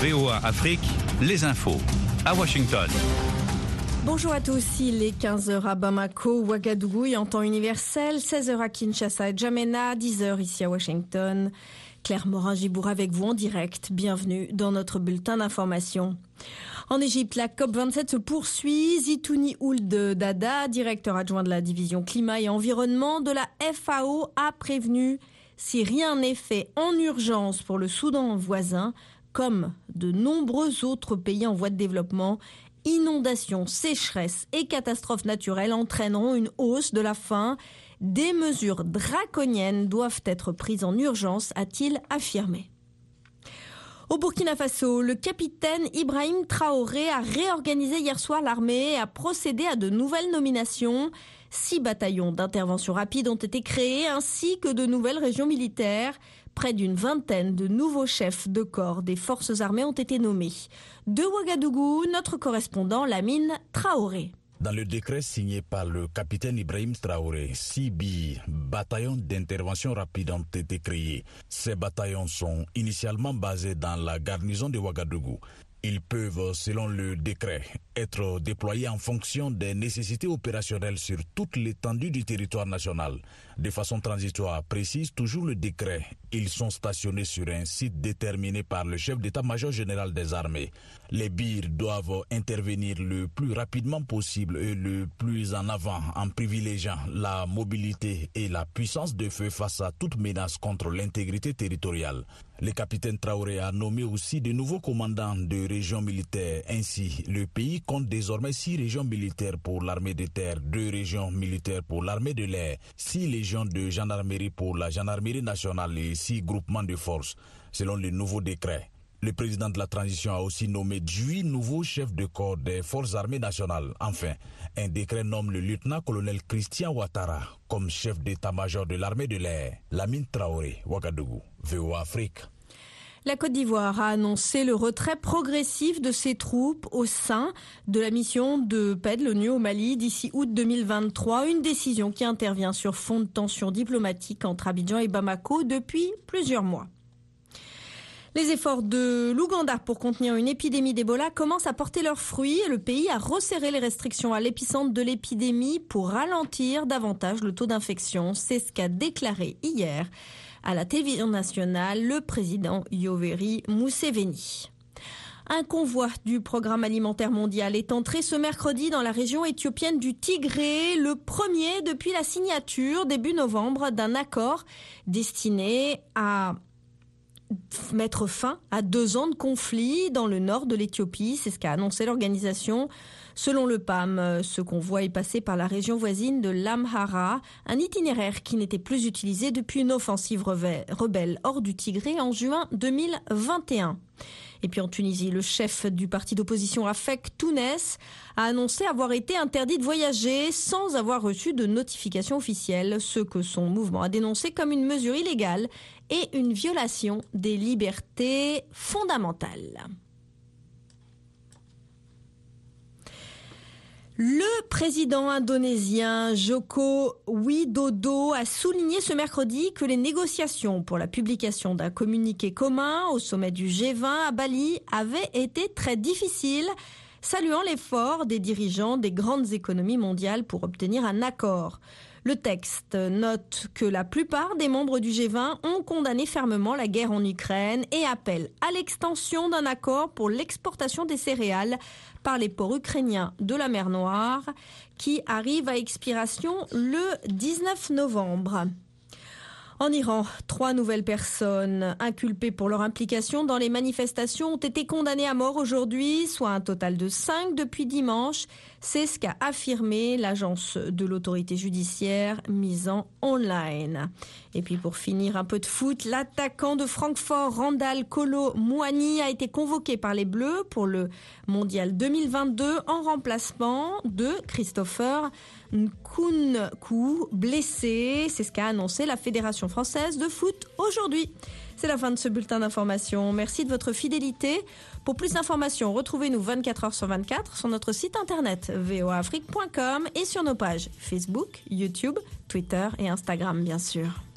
VOA Afrique, les infos. À Washington. Bonjour à tous, il est 15h à Bamako, Ouagadougou et en temps universel, 16h à Kinshasa et Djamena, 10h ici à Washington. Claire Morin-Gibour avec vous en direct. Bienvenue dans notre bulletin d'information. En Égypte, la COP27 se poursuit. Zitouni Ould Dada, directeur adjoint de la division climat et environnement de la FAO, a prévenu si rien n'est fait en urgence pour le Soudan voisin, comme de nombreux autres pays en voie de développement, inondations, sécheresses et catastrophes naturelles entraîneront une hausse de la faim. Des mesures draconiennes doivent être prises en urgence, a-t-il affirmé. Au Burkina Faso, le capitaine Ibrahim Traoré a réorganisé hier soir l'armée et a procédé à de nouvelles nominations. Six bataillons d'intervention rapide ont été créés ainsi que de nouvelles régions militaires. Près d'une vingtaine de nouveaux chefs de corps des forces armées ont été nommés. De Ouagadougou, notre correspondant Lamine Traoré. Dans le décret signé par le capitaine Ibrahim Traoré, six bataillons d'intervention rapide ont été créés. Ces bataillons sont initialement basés dans la garnison de Ouagadougou. Ils peuvent, selon le décret, être déployés en fonction des nécessités opérationnelles sur toute l'étendue du territoire national. De façon transitoire, précise toujours le décret, ils sont stationnés sur un site déterminé par le chef d'état-major général des armées. Les BIR doivent intervenir le plus rapidement possible et le plus en avant en privilégiant la mobilité et la puissance de feu face à toute menace contre l'intégrité territoriale. Le capitaine Traoré a nommé aussi de nouveaux commandants de régions militaires. Ainsi, le pays compte désormais six régions militaires pour l'armée de terre, deux régions militaires pour l'armée de l'air, six légions de gendarmerie pour la gendarmerie nationale et six groupements de forces, selon le nouveau décret. Le président de la transition a aussi nommé huit nouveaux chefs de corps des forces armées nationales. Enfin, un décret nomme le lieutenant-colonel Christian Ouattara comme chef d'état-major de l'armée de l'air. Lamine Traoré, Ouagadougou, VOA Afrique. La Côte d'Ivoire a annoncé le retrait progressif de ses troupes au sein de la mission de paix de l'ONU au Mali d'ici août 2023, une décision qui intervient sur fond de tensions diplomatiques entre Abidjan et Bamako depuis plusieurs mois. Les efforts de l'Ouganda pour contenir une épidémie d'Ebola commencent à porter leurs fruits et le pays a resserré les restrictions à l'épicentre de l'épidémie pour ralentir davantage le taux d'infection. C'est ce qu'a déclaré hier à la télévision nationale le président Yoweri Museveni. Un convoi du programme alimentaire mondial est entré ce mercredi dans la région éthiopienne du Tigré, le premier depuis la signature début novembre d'un accord destiné à mettre fin à deux ans de conflit dans le nord de l'Éthiopie. C'est ce qu'a annoncé l'organisation. Selon le PAM, ce convoi est passé par la région voisine de l'Amhara, un itinéraire qui n'était plus utilisé depuis une offensive rebelle hors du Tigré en juin 2021. Et puis en Tunisie, le chef du parti d'opposition AFEC Tounès a annoncé avoir été interdit de voyager sans avoir reçu de notification officielle, ce que son mouvement a dénoncé comme une mesure illégale et une violation des libertés fondamentales. Le président indonésien Joko Widodo a souligné ce mercredi que les négociations pour la publication d'un communiqué commun au sommet du G20 à Bali avaient été très difficiles, saluant l'effort des dirigeants des grandes économies mondiales pour obtenir un accord. Le texte note que la plupart des membres du G20 ont condamné fermement la guerre en Ukraine et appellent à l'extension d'un accord pour l'exportation des céréales par les ports ukrainiens de la mer Noire qui arrive à expiration le 19 novembre. En Iran, trois nouvelles personnes inculpées pour leur implication dans les manifestations ont été condamnées à mort aujourd'hui, soit un total de cinq depuis dimanche. C'est ce qu'a affirmé l'agence de l'autorité judiciaire mise en online. Et puis pour finir, un peu de foot, l'attaquant de Francfort, Randall Kolo Mouani, a été convoqué par les Bleus pour le Mondial 2022 en remplacement de Christopher Nkunku, blessé. C'est ce qu'a annoncé la Fédération française de foot aujourd'hui. C'est la fin de ce bulletin d'information. Merci de votre fidélité. Pour plus d'informations, retrouvez-nous 24 heures sur 24 sur notre site internet voafrique.com et sur nos pages Facebook, YouTube, Twitter et Instagram, bien sûr.